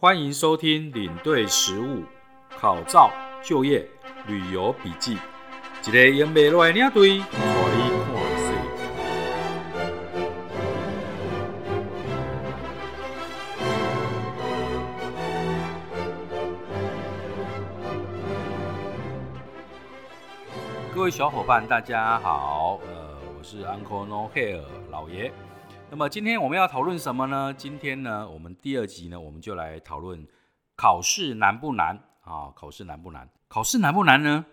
欢迎收听领队实务考照就业旅游笔记，一个用袂落的领队，带你看世各位小伙伴，大家好，呃，我是 Uncle No Hair 老爷。那么今天我们要讨论什么呢？今天呢，我们第二集呢，我们就来讨论考试难不难啊？考试难不难？考试难不难呢？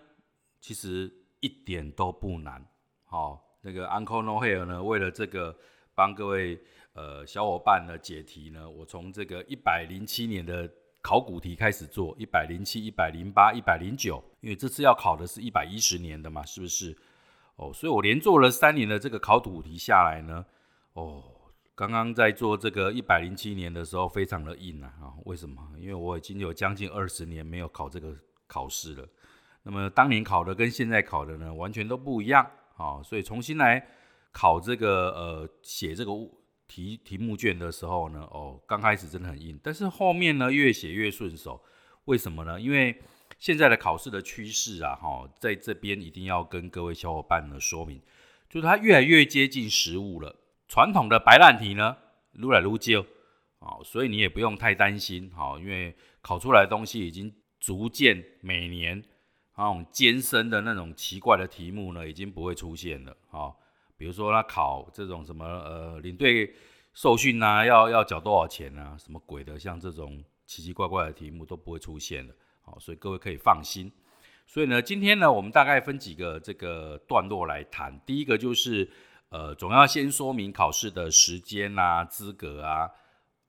其实一点都不难。好，那个 Uncle No Hair 呢，为了这个帮各位呃小伙伴呢解题呢，我从这个一百零七年的考古题开始做，一百零七、一百零八、一百零九，因为这次要考的是一百一十年的嘛，是不是？哦，所以我连做了三年的这个考古题下来呢。哦，刚刚在做这个一百零七年的时候，非常的硬啊！啊，为什么？因为我已经有将近二十年没有考这个考试了。那么当年考的跟现在考的呢，完全都不一样啊！所以重新来考这个呃写这个题题目卷的时候呢，哦，刚开始真的很硬，但是后面呢越写越顺手。为什么呢？因为现在的考试的趋势啊，哈，在这边一定要跟各位小伙伴呢说明，就是它越来越接近实物了。传统的白烂题呢，撸来撸旧，哦，所以你也不用太担心，好，因为考出来的东西已经逐渐每年那种艰深的那种奇怪的题目呢，已经不会出现了，好，比如说他考这种什么呃领队受训啊，要要缴多少钱啊，什么鬼的，像这种奇奇怪怪的题目都不会出现了，好，所以各位可以放心。所以呢，今天呢，我们大概分几个这个段落来谈，第一个就是。呃，总要先说明考试的时间啊、资格啊，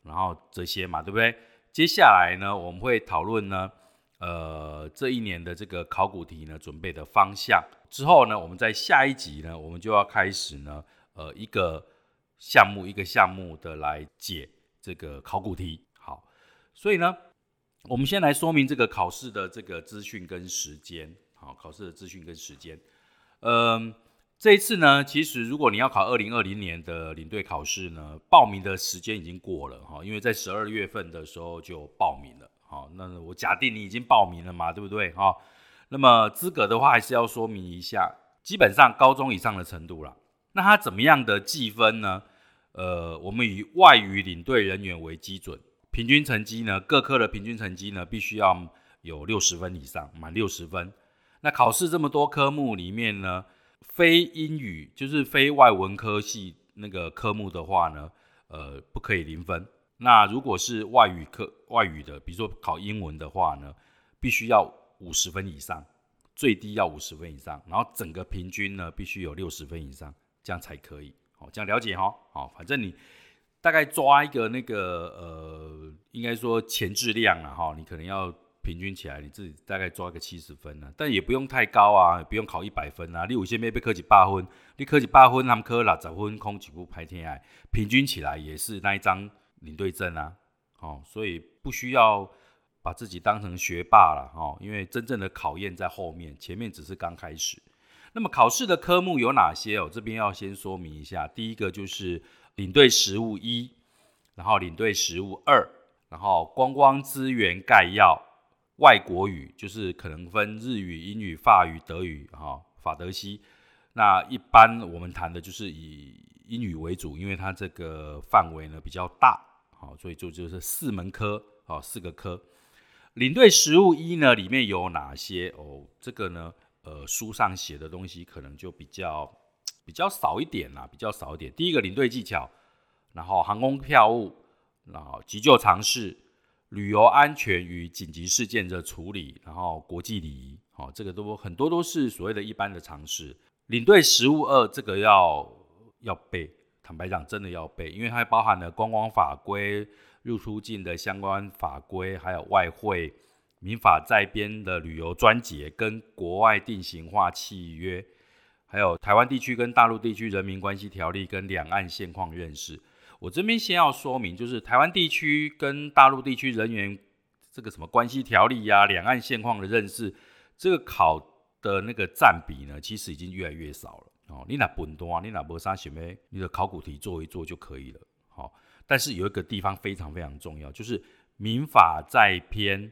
然后这些嘛，对不对？接下来呢，我们会讨论呢，呃，这一年的这个考古题呢，准备的方向。之后呢，我们在下一集呢，我们就要开始呢，呃，一个项目一个项目的来解这个考古题。好，所以呢，我们先来说明这个考试的这个资讯跟时间。好，考试的资讯跟时间，嗯。这一次呢，其实如果你要考二零二零年的领队考试呢，报名的时间已经过了哈，因为在十二月份的时候就报名了。好，那我假定你已经报名了嘛，对不对？哈，那么资格的话还是要说明一下，基本上高中以上的程度了。那它怎么样的计分呢？呃，我们以外语领队人员为基准，平均成绩呢，各科的平均成绩呢，必须要有六十分以上，满六十分。那考试这么多科目里面呢？非英语就是非外文科系那个科目的话呢，呃，不可以零分。那如果是外语科外语的，比如说考英文的话呢，必须要五十分以上，最低要五十分以上，然后整个平均呢必须有六十分以上，这样才可以。好，这样了解哈。好，反正你大概抓一个那个呃，应该说前质量了哈，你可能要。平均起来，你自己大概抓个七十分呢，但也不用太高啊，不用考一百分啊。你有些没被科几八分，你科几八分，他们科六十分，空几步排天爱，平均起来也是那一张领队证啊。哦，所以不需要把自己当成学霸了哦，因为真正的考验在后面，前面只是刚开始。那么考试的科目有哪些哦？这边要先说明一下，第一个就是领队实务一，然后领队实务二，然后观光资源概要。外国语就是可能分日语、英语、法语、德语，哈，法德西。那一般我们谈的就是以英语为主，因为它这个范围呢比较大，好，所以就就是四门科，好，四个科。领队实务一呢里面有哪些？哦，这个呢，呃，书上写的东西可能就比较比较少一点啦，比较少一点。第一个领队技巧，然后航空票务，然后急救常识。旅游安全与紧急事件的处理，然后国际礼仪，好，这个都很多都是所谓的一般的常识。领队实务二这个要要背，坦白讲真的要背，因为它包含了观光法规、入出境的相关法规，还有外汇、民法在编的旅游专节跟国外定型化契约，还有台湾地区跟大陆地区人民关系条例跟两岸现况认识。我这边先要说明，就是台湾地区跟大陆地区人员这个什么关系条例呀、两岸现况的认识，这个考的那个占比呢，其实已经越来越少了。哦，你那本多啊，你那博啥学咩？你的考古题做一做就可以了。好，但是有一个地方非常非常重要，就是民法在编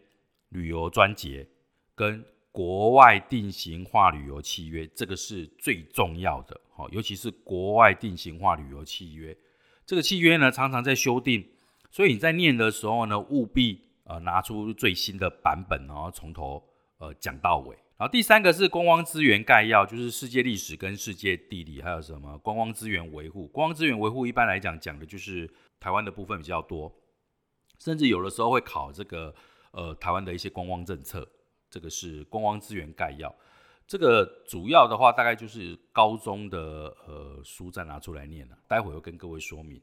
旅游专节跟国外定型化旅游契约，这个是最重要的。好，尤其是国外定型化旅游契约，这个契约呢常常在修订，所以你在念的时候呢，务必呃拿出最新的版本，然后从头呃讲到尾。然后第三个是观光资源概要，就是世界历史跟世界地理，还有什么观光资源维护。观光资源维护一般来讲讲的就是台湾的部分比较多，甚至有的时候会考这个呃台湾的一些观光政策，这个是观光资源概要。这个主要的话大概就是高中的呃书再拿出来念了，待会会跟各位说明。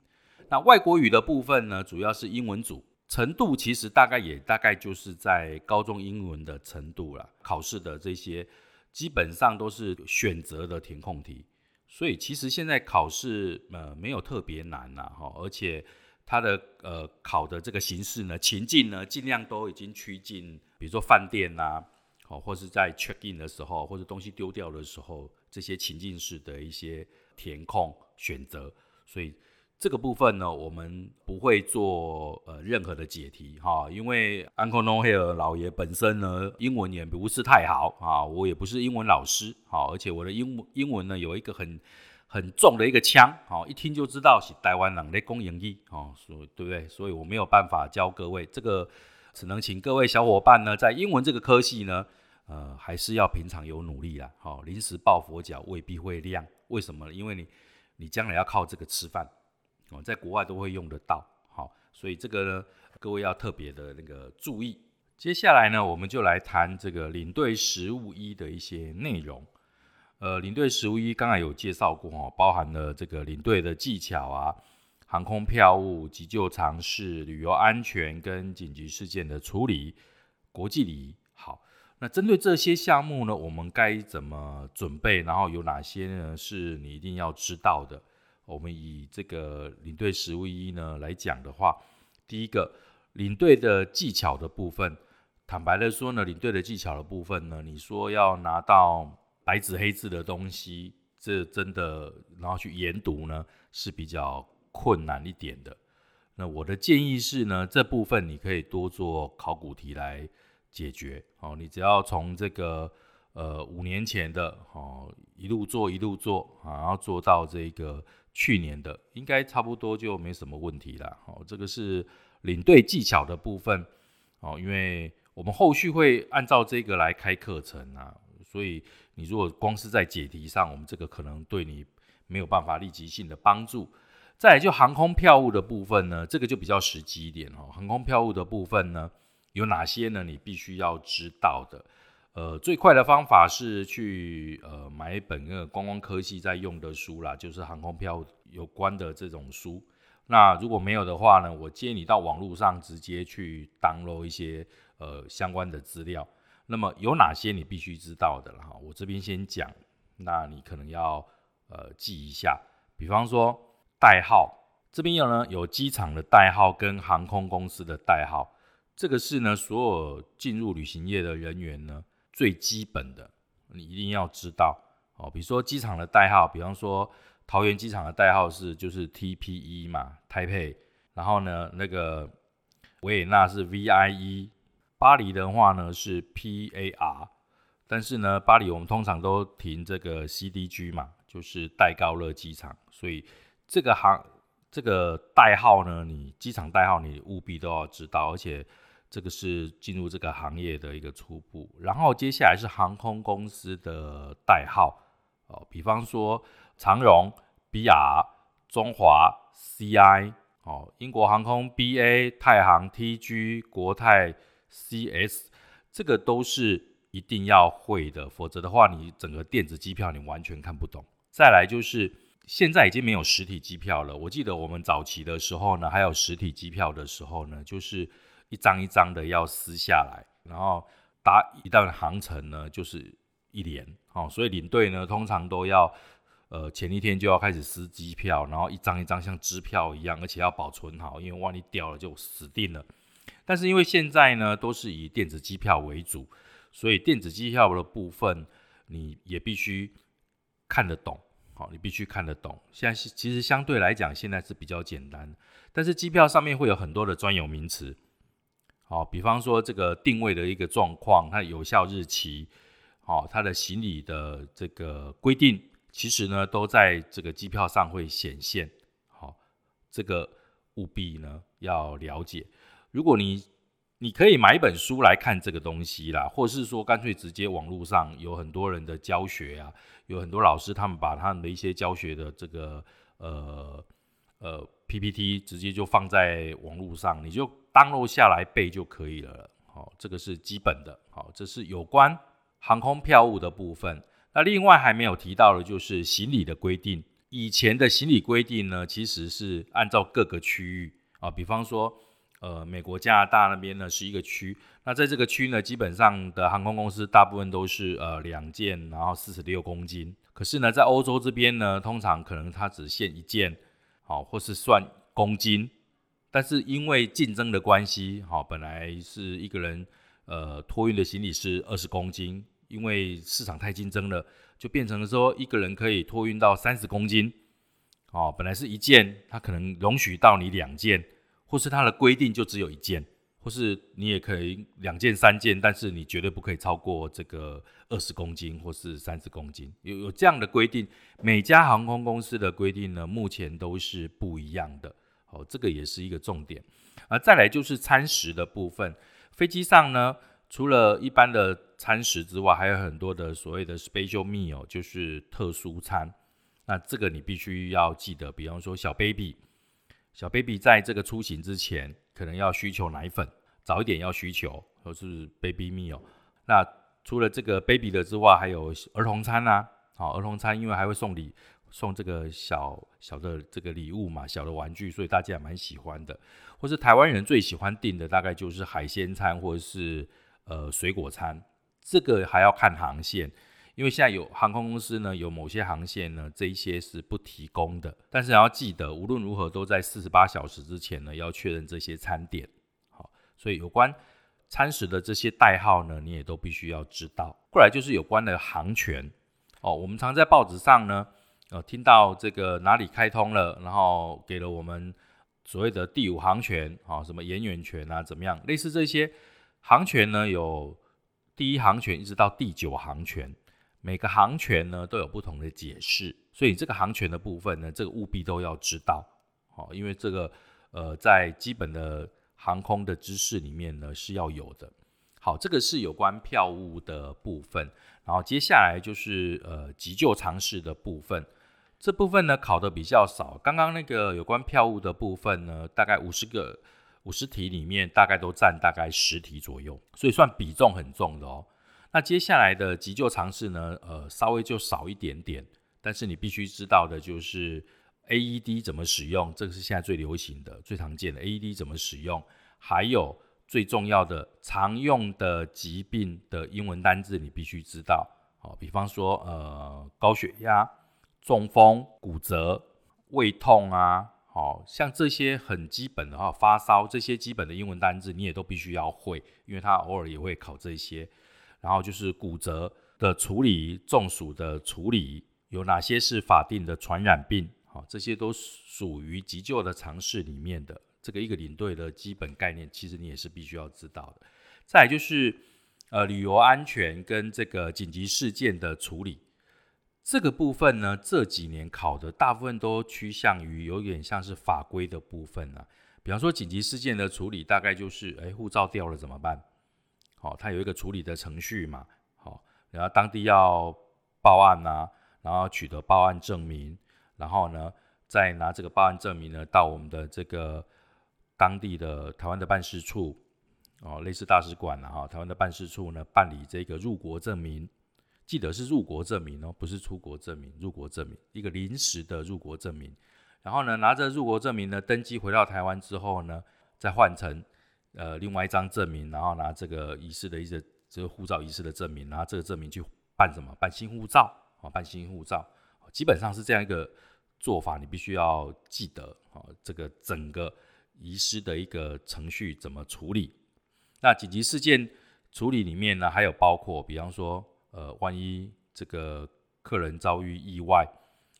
那外国语的部分呢，主要是英文组。程度其实大概也大概就是在高中英文的程度了，考试的这些基本上都是选择的填空题，所以其实现在考试呃没有特别难呐哈，而且它的呃考的这个形式呢情境呢尽量都已经趋近，比如说饭店呐，哦或是在 check in 的时候或者东西丢掉的时候这些情境式的一些填空选择，所以。这个部分呢，我们不会做呃任何的解题哈，因为 Uncle No Hair 老爷本身呢，英文也不是太好啊，我也不是英文老师好，而且我的英文英文呢有一个很很重的一个腔，好，一听就知道是台湾人的公英语哦，所以对不对？所以我没有办法教各位，这个只能请各位小伙伴呢，在英文这个科系呢，呃，还是要平常有努力啦，好，临时抱佛脚未必会亮，为什么？因为你你将来要靠这个吃饭。哦，在国外都会用得到，好，所以这个呢，各位要特别的那个注意。接下来呢，我们就来谈这个领队实务一的一些内容。呃，领队实务一刚才有介绍过哦，包含了这个领队的技巧啊，航空票务、急救常识、旅游安全跟紧急事件的处理、国际礼仪。好，那针对这些项目呢，我们该怎么准备？然后有哪些呢是你一定要知道的？我们以这个领队实务一呢来讲的话，第一个领队的技巧的部分，坦白的说呢，领队的技巧的部分呢，你说要拿到白纸黑字的东西，这真的然后去研读呢是比较困难一点的。那我的建议是呢，这部分你可以多做考古题来解决。哦，你只要从这个呃五年前的哦一路做一路做啊，然后做到这个。去年的应该差不多就没什么问题了。哦，这个是领队技巧的部分哦，因为我们后续会按照这个来开课程啊，所以你如果光是在解题上，我们这个可能对你没有办法立即性的帮助。再就航空票务的部分呢，这个就比较实际一点哦。航空票务的部分呢，有哪些呢？你必须要知道的。呃，最快的方法是去呃买一本那个观光科系在用的书啦，就是航空票有关的这种书。那如果没有的话呢，我建议你到网络上直接去 download 一些呃相关的资料。那么有哪些你必须知道的了哈？我这边先讲，那你可能要呃记一下。比方说代号，这边有呢有机场的代号跟航空公司的代号，这个是呢所有进入旅行业的人员呢。最基本的，你一定要知道哦。比如说机场的代号，比方说桃园机场的代号是就是 TPE 嘛，台北。然后呢，那个维也纳是 VIE，巴黎的话呢是 PAR。但是呢，巴黎我们通常都停这个 CDG 嘛，就是戴高乐机场。所以这个行这个代号呢，你机场代号你务必都要知道，而且。这个是进入这个行业的一个初步，然后接下来是航空公司的代号哦，比方说长荣、BR、中华、CI 哦，英国航空 BA、太行 TG、国泰 CS，这个都是一定要会的，否则的话你整个电子机票你完全看不懂。再来就是现在已经没有实体机票了，我记得我们早期的时候呢，还有实体机票的时候呢，就是。一张一张的要撕下来，然后搭一段航程呢，就是一连哦，所以领队呢通常都要呃前一天就要开始撕机票，然后一张一张像支票一样，而且要保存好，因为万一掉了就死定了。但是因为现在呢都是以电子机票为主，所以电子机票的部分你也必须看得懂，好，你必须看得懂。现在其实相对来讲现在是比较简单，但是机票上面会有很多的专有名词。好，比方说这个定位的一个状况，它有效日期，好，它的行李的这个规定，其实呢都在这个机票上会显现。好，这个务必呢要了解。如果你你可以买一本书来看这个东西啦，或是说干脆直接网络上有很多人的教学啊，有很多老师他们把他们的一些教学的这个呃呃 PPT 直接就放在网络上，你就 download 下来背就可以了。好，这个是基本的。好，这是有关航空票务的部分。那另外还没有提到的就是行李的规定。以前的行李规定呢，其实是按照各个区域啊，比方说。呃，美国、加拿大那边呢是一个区，那在这个区呢，基本上的航空公司大部分都是呃两件，然后四十六公斤。可是呢，在欧洲这边呢，通常可能它只限一件，好，或是算公斤。但是因为竞争的关系，好，本来是一个人呃托运的行李是二十公斤，因为市场太竞争了，就变成了说一个人可以托运到三十公斤。哦，本来是一件，它可能容许到你两件。或是它的规定就只有一件，或是你也可以两件、三件，但是你绝对不可以超过这个二十公斤或是三十公斤，有有这样的规定。每家航空公司的规定呢，目前都是不一样的。哦，这个也是一个重点。啊，再来就是餐食的部分，飞机上呢，除了一般的餐食之外，还有很多的所谓的 special meal，就是特殊餐。那这个你必须要记得，比方说小 baby。小 baby 在这个出行之前，可能要需求奶粉，早一点要需求，或是 baby meal。那除了这个 baby 的之外，还有儿童餐啊，好，儿童餐因为还会送礼，送这个小小的这个礼物嘛，小的玩具，所以大家也蛮喜欢的。或是台湾人最喜欢订的，大概就是海鲜餐或者是呃水果餐，这个还要看航线。因为现在有航空公司呢，有某些航线呢，这一些是不提供的。但是你要记得，无论如何都在四十八小时之前呢，要确认这些餐点。好，所以有关餐食的这些代号呢，你也都必须要知道。过来就是有关的航权哦，我们常在报纸上呢，呃，听到这个哪里开通了，然后给了我们所谓的第五航权，啊，什么延远权啊，怎么样？类似这些航权呢，有第一航权一直到第九航权。每个航权呢都有不同的解释，所以这个航权的部分呢，这个务必都要知道，好，因为这个呃在基本的航空的知识里面呢是要有的。好，这个是有关票务的部分，然后接下来就是呃急救常识的部分，这部分呢考的比较少。刚刚那个有关票务的部分呢，大概五十个五十题里面大概都占大概十题左右，所以算比重很重的哦。那接下来的急救尝试呢？呃，稍微就少一点点，但是你必须知道的就是 AED 怎么使用，这个是现在最流行的、最常见的 AED 怎么使用，还有最重要的常用的疾病的英文单字你必须知道。好，比方说呃高血压、中风、骨折、胃痛啊，好像这些很基本的哈，发烧这些基本的英文单字你也都必须要会，因为他偶尔也会考这些。然后就是骨折的处理、中暑的处理，有哪些是法定的传染病？好，这些都属于急救的常识里面的这个一个领队的基本概念，其实你也是必须要知道的。再就是呃旅游安全跟这个紧急事件的处理这个部分呢，这几年考的大部分都趋向于有点像是法规的部分啊。比方说紧急事件的处理，大概就是哎护照掉了怎么办？好，它有一个处理的程序嘛，好，然后当地要报案呐，然后取得报案证明，然后呢，再拿这个报案证明呢，到我们的这个当地的台湾的办事处，哦，类似大使馆了哈，台湾的办事处呢，办理这个入国证明，记得是入国证明哦，不是出国证明，入国证明，一个临时的入国证明，然后呢，拿着入国证明呢，登机回到台湾之后呢，再换成。呃，另外一张证明，然后拿这个遗失的一些这个护照遗失的证明，拿这个证明去办什么？办新护照啊，办新护照，基本上是这样一个做法，你必须要记得啊，这个整个遗失的一个程序怎么处理？那紧急事件处理里面呢，还有包括，比方说，呃，万一这个客人遭遇意外、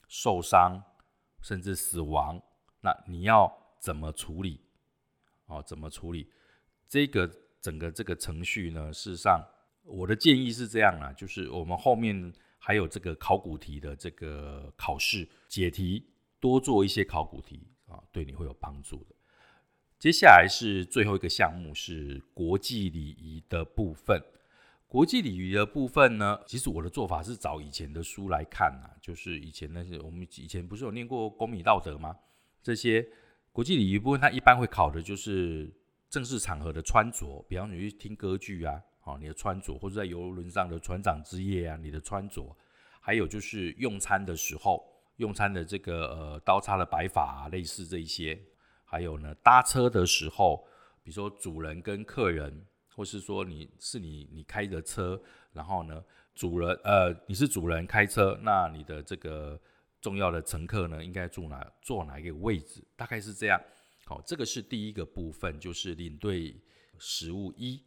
受伤，甚至死亡，那你要怎么处理？哦，怎么处理？这个整个这个程序呢，事实上我的建议是这样啦，就是我们后面还有这个考古题的这个考试解题，多做一些考古题啊，对你会有帮助的。接下来是最后一个项目，是国际礼仪的部分。国际礼仪的部分呢，其实我的做法是找以前的书来看啊，就是以前那些我们以前不是有念过公民道德吗？这些国际礼仪部分，它一般会考的就是正式场合的穿着，比方你去听歌剧啊，哦，你的穿着，或者在游轮上的船长之夜啊，你的穿着，还有就是用餐的时候，用餐的这个呃刀叉的摆法啊，类似这一些。还有呢，搭车的时候，比如说主人跟客人，或是说你是你你开着车，然后呢，主人呃你是主人开车，那你的这个重要的乘客呢，应该住哪坐哪一个位置？大概是这样。好，这个是第一个部分，就是领队实务一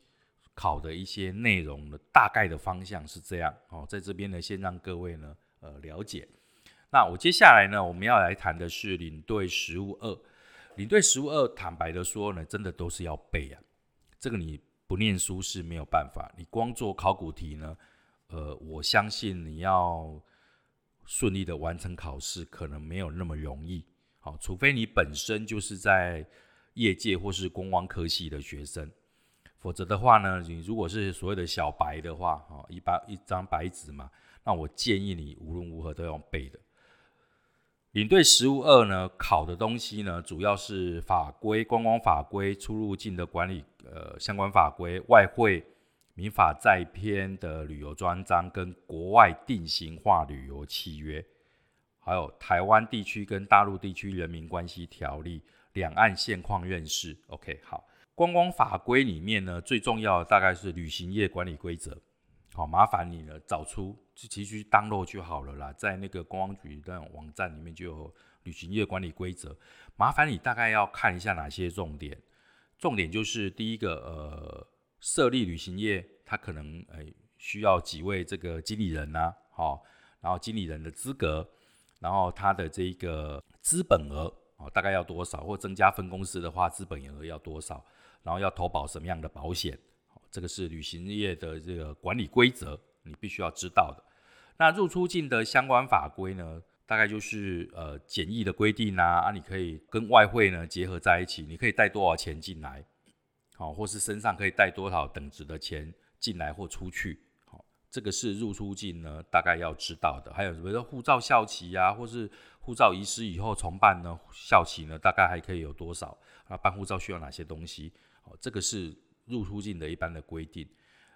考的一些内容的大概的方向是这样。哦，在这边呢，先让各位呢呃了解。那我接下来呢，我们要来谈的是领队实务二。领队实务二，坦白的说呢，真的都是要背啊。这个你不念书是没有办法。你光做考古题呢，呃，我相信你要顺利的完成考试，可能没有那么容易。好，除非你本身就是在业界或是公光科系的学生，否则的话呢，你如果是所谓的小白的话，哦，一般一张白纸嘛，那我建议你无论如何都要背的。领队实务二呢，考的东西呢，主要是法规、观光法规、出入境的管理，呃，相关法规、外汇、民法在编的旅游专章跟国外定型化旅游契约，还有台湾地区跟大陆地区人民关系条例、两岸现况认识。OK，好，观光法规里面呢，最重要的大概是旅行业管理规则。好，麻烦你了，找出就其实当落就好了啦，在那个公安局的网站里面就有旅行业管理规则。麻烦你大概要看一下哪些重点，重点就是第一个，呃，设立旅行业，它可能诶需要几位这个经理人呐，好，然后经理人的资格，然后他的这个资本额哦，大概要多少，或增加分公司的话，资本额要多少，然后要投保什么样的保险。这个是旅行业的这个管理规则，你必须要知道的。那入出境的相关法规呢，大概就是呃简易的规定啊，啊，你可以跟外汇呢结合在一起，你可以带多少钱进来，好，或是身上可以带多少等值的钱进来或出去，好，这个是入出境呢大概要知道的。还有什么护照效期啊，或是护照遗失以后重办呢，效期呢大概还可以有多少？啊，办护照需要哪些东西？好，这个是。入出境的一般的规定，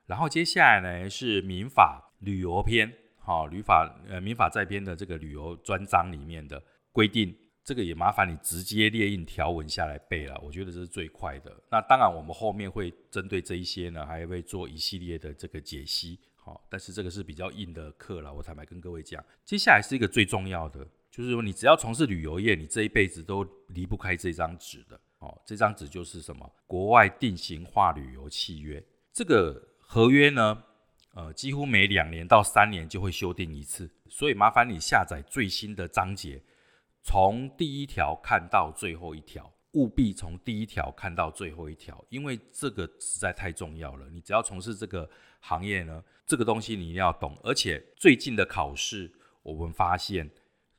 然后接下来呢是民法旅游篇，好，旅法呃民法在编的这个旅游专章里面的规定，这个也麻烦你直接列印条文下来背了，我觉得这是最快的。那当然我们后面会针对这一些呢，还会做一系列的这个解析，好，但是这个是比较硬的课了，我坦白跟各位讲。接下来是一个最重要的，就是说你只要从事旅游业，你这一辈子都离不开这张纸的。哦，这张纸就是什么？国外定型化旅游契约。这个合约呢，呃，几乎每两年到三年就会修订一次，所以麻烦你下载最新的章节，从第一条看到最后一条，务必从第一条看到最后一条，因为这个实在太重要了。你只要从事这个行业呢，这个东西你一定要懂。而且最近的考试，我们发现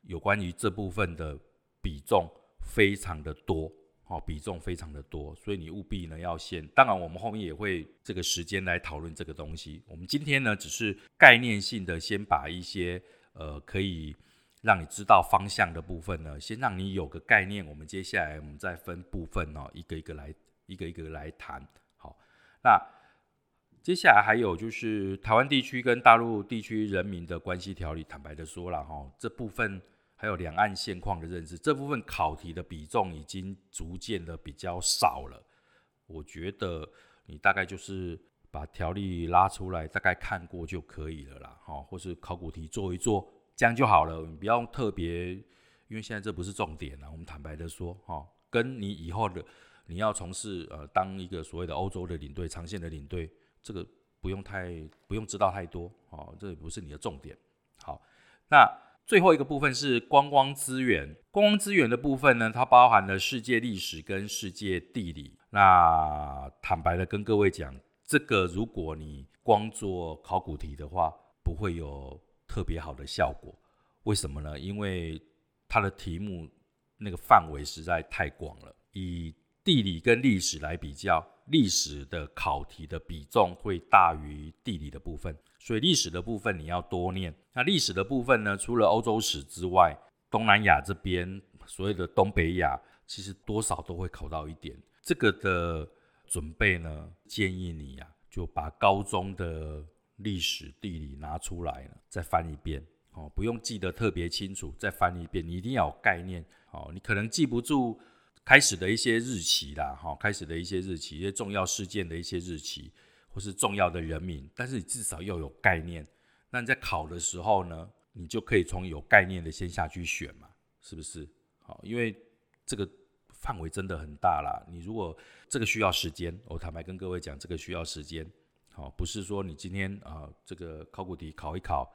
有关于这部分的比重非常的多。哦，比重非常的多，所以你务必呢要先。当然，我们后面也会这个时间来讨论这个东西。我们今天呢只是概念性的，先把一些呃可以让你知道方向的部分呢，先让你有个概念。我们接下来我们再分部分哦，一个一个来，一个一个来谈。好，那接下来还有就是台湾地区跟大陆地区人民的关系条例。坦白的说了哈，这部分。还有两岸现况的认识，这部分考题的比重已经逐渐的比较少了。我觉得你大概就是把条例拉出来，大概看过就可以了啦，哈，或是考古题做一做，这样就好了。你不要特别，因为现在这不是重点了。我们坦白的说，哈，跟你以后的你要从事呃当一个所谓的欧洲的领队、长线的领队，这个不用太不用知道太多，哦，这也不是你的重点。好，那。最后一个部分是观光资源，观光资源的部分呢，它包含了世界历史跟世界地理。那坦白的跟各位讲，这个如果你光做考古题的话，不会有特别好的效果。为什么呢？因为它的题目那个范围实在太广了。以地理跟历史来比较，历史的考题的比重会大于地理的部分。所以历史的部分你要多念。那历史的部分呢？除了欧洲史之外，东南亚这边所谓的东北亚，其实多少都会考到一点。这个的准备呢，建议你呀，就把高中的历史地理拿出来了，再翻一遍哦，不用记得特别清楚，再翻一遍，你一定要有概念哦。你可能记不住开始的一些日期啦，哈，开始的一些日期，一些重要事件的一些日期。或是重要的人名，但是你至少要有概念。那你在考的时候呢，你就可以从有概念的先下去选嘛，是不是？好，因为这个范围真的很大啦。你如果这个需要时间，我坦白跟各位讲，这个需要时间。好，不是说你今天啊，这个考古题考一考，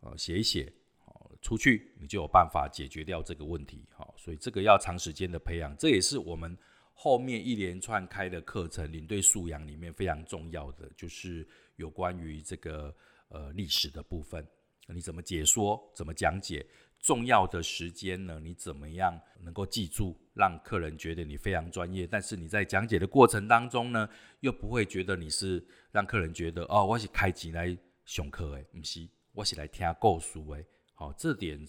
呃，写一写，好，出去你就有办法解决掉这个问题。好，所以这个要长时间的培养，这也是我们。后面一连串开的课程，领队素养里面非常重要的就是有关于这个呃历史的部分，你怎么解说，怎么讲解，重要的时间呢？你怎么样能够记住，让客人觉得你非常专业？但是你在讲解的过程当中呢，又不会觉得你是让客人觉得哦，我是开机来上课诶，不是，我是来听故事诶。好，这点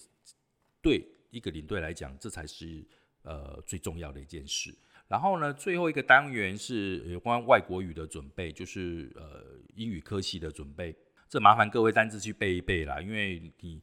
对一个领队来讲，这才是呃最重要的一件事。然后呢，最后一个单元是有关外国语的准备，就是呃英语科系的准备。这麻烦各位单字去背一背啦，因为你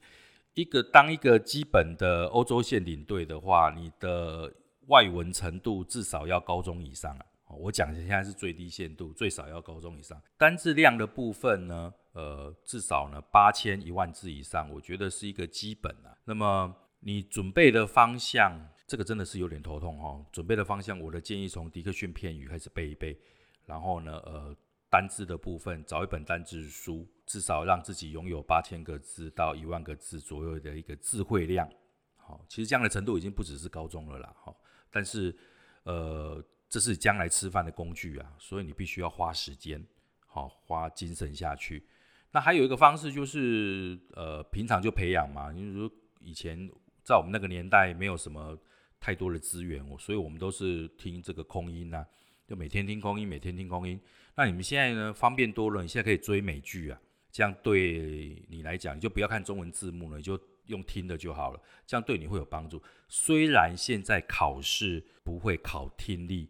一个当一个基本的欧洲线领队的话，你的外文程度至少要高中以上啊。我讲的现在是最低限度，最少要高中以上。单字量的部分呢，呃，至少呢八千一万字以上，我觉得是一个基本啊。那么你准备的方向。这个真的是有点头痛哈。准备的方向，我的建议从迪克逊片语开始背一背，然后呢，呃，单字的部分找一本单字书，至少让自己拥有八千个字到一万个字左右的一个智慧量。好，其实这样的程度已经不只是高中了啦。好，但是呃，这是将来吃饭的工具啊，所以你必须要花时间，好，花精神下去。那还有一个方式就是，呃，平常就培养嘛。你如以前在我们那个年代没有什么。太多的资源，我所以我们都是听这个空音呐，就每天听空音，每天听空音。那你们现在呢，方便多了，你现在可以追美剧啊，这样对你来讲，你就不要看中文字幕了，你就用听的就好了，这样对你会有帮助。虽然现在考试不会考听力，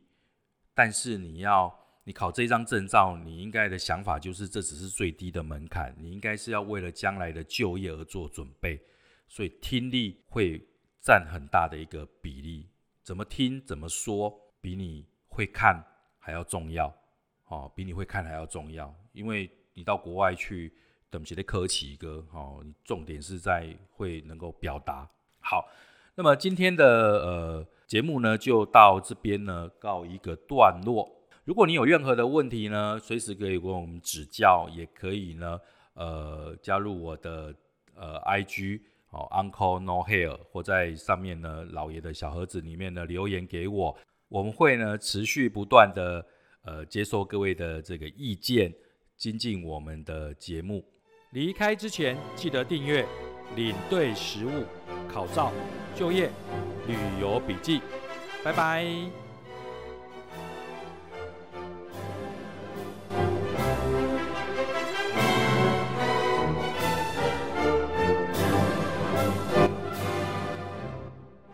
但是你要你考这张证照，你应该的想法就是这只是最低的门槛，你应该是要为了将来的就业而做准备，所以听力会。占很大的一个比例，怎么听怎么说，比你会看还要重要，哦，比你会看还要重要，因为你到国外去，等于的科奇哥，哦，你重点是在会能够表达。好，那么今天的呃节目呢，就到这边呢告一个段落。如果你有任何的问题呢，随时可以问我们指教，也可以呢，呃，加入我的呃 IG。哦，Uncle No Hair，或在上面呢，老爷的小盒子里面呢留言给我，我们会呢持续不断的呃接受各位的这个意见，精进我们的节目。离开之前记得订阅领队实务考照就业旅游笔记，拜拜。